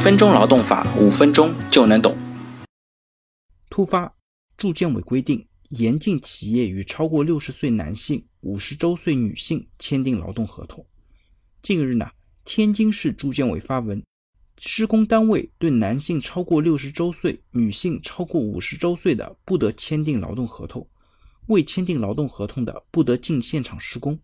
分钟劳动法，五分钟就能懂。突发，住建委规定，严禁企业与超过六十岁男性、五十周岁女性签订劳动合同。近日呢，天津市住建委发文，施工单位对男性超过六十周岁、女性超过五十周岁的，不得签订劳动合同；未签订劳动合同的，不得进现场施工。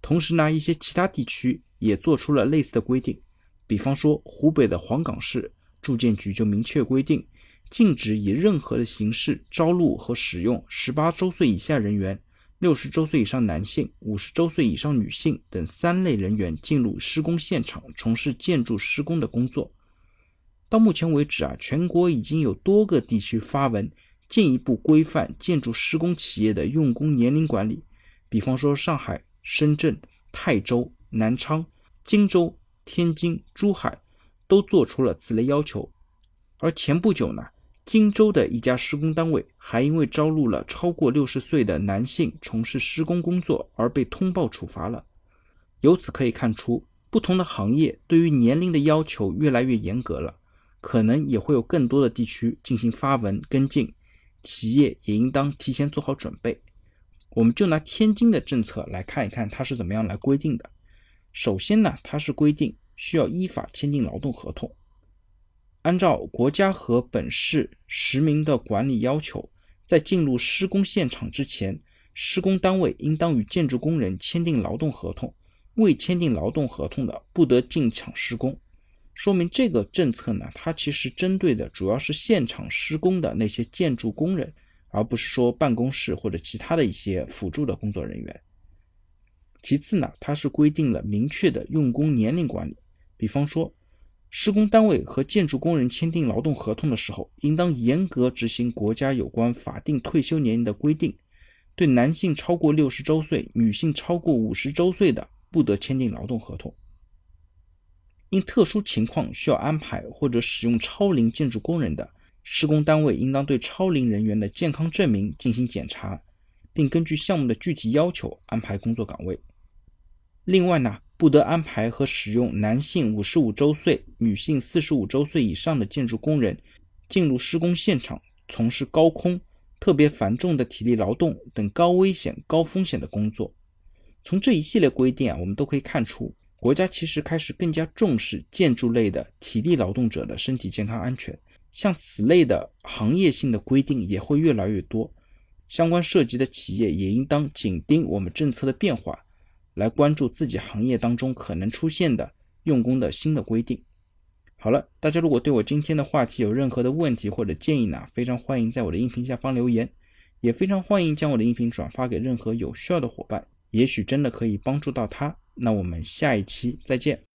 同时呢，一些其他地区也做出了类似的规定，比方说湖北的黄冈市住建局就明确规定，禁止以任何的形式招录和使用十八周岁以下人员、六十周岁以上男性、五十周岁以上女性等三类人员进入施工现场从事建筑施工的工作。到目前为止啊，全国已经有多个地区发文进一步规范建筑施工企业的用工年龄管理，比方说上海。深圳、泰州、南昌、荆州、天津、珠海都做出了此类要求。而前不久呢，荆州的一家施工单位还因为招录了超过六十岁的男性从事施工工作而被通报处罚了。由此可以看出，不同的行业对于年龄的要求越来越严格了，可能也会有更多的地区进行发文跟进，企业也应当提前做好准备。我们就拿天津的政策来看一看，它是怎么样来规定的。首先呢，它是规定需要依法签订劳动合同。按照国家和本市实名的管理要求，在进入施工现场之前，施工单位应当与建筑工人签订劳动合同。未签订劳动合同的，不得进场施工。说明这个政策呢，它其实针对的主要是现场施工的那些建筑工人。而不是说办公室或者其他的一些辅助的工作人员。其次呢，它是规定了明确的用工年龄管理，比方说，施工单位和建筑工人签订劳动合同的时候，应当严格执行国家有关法定退休年龄的规定。对男性超过六十周岁、女性超过五十周岁的，不得签订劳动合同。因特殊情况需要安排或者使用超龄建筑工人的。施工单位应当对超龄人员的健康证明进行检查，并根据项目的具体要求安排工作岗位。另外呢，不得安排和使用男性五十五周岁、女性四十五周岁以上的建筑工人进入施工现场从事高空、特别繁重的体力劳动等高危险、高风险的工作。从这一系列规定啊，我们都可以看出，国家其实开始更加重视建筑类的体力劳动者的身体健康安全。像此类的行业性的规定也会越来越多，相关涉及的企业也应当紧盯我们政策的变化，来关注自己行业当中可能出现的用工的新的规定。好了，大家如果对我今天的话题有任何的问题或者建议呢，非常欢迎在我的音频下方留言，也非常欢迎将我的音频转发给任何有需要的伙伴，也许真的可以帮助到他。那我们下一期再见。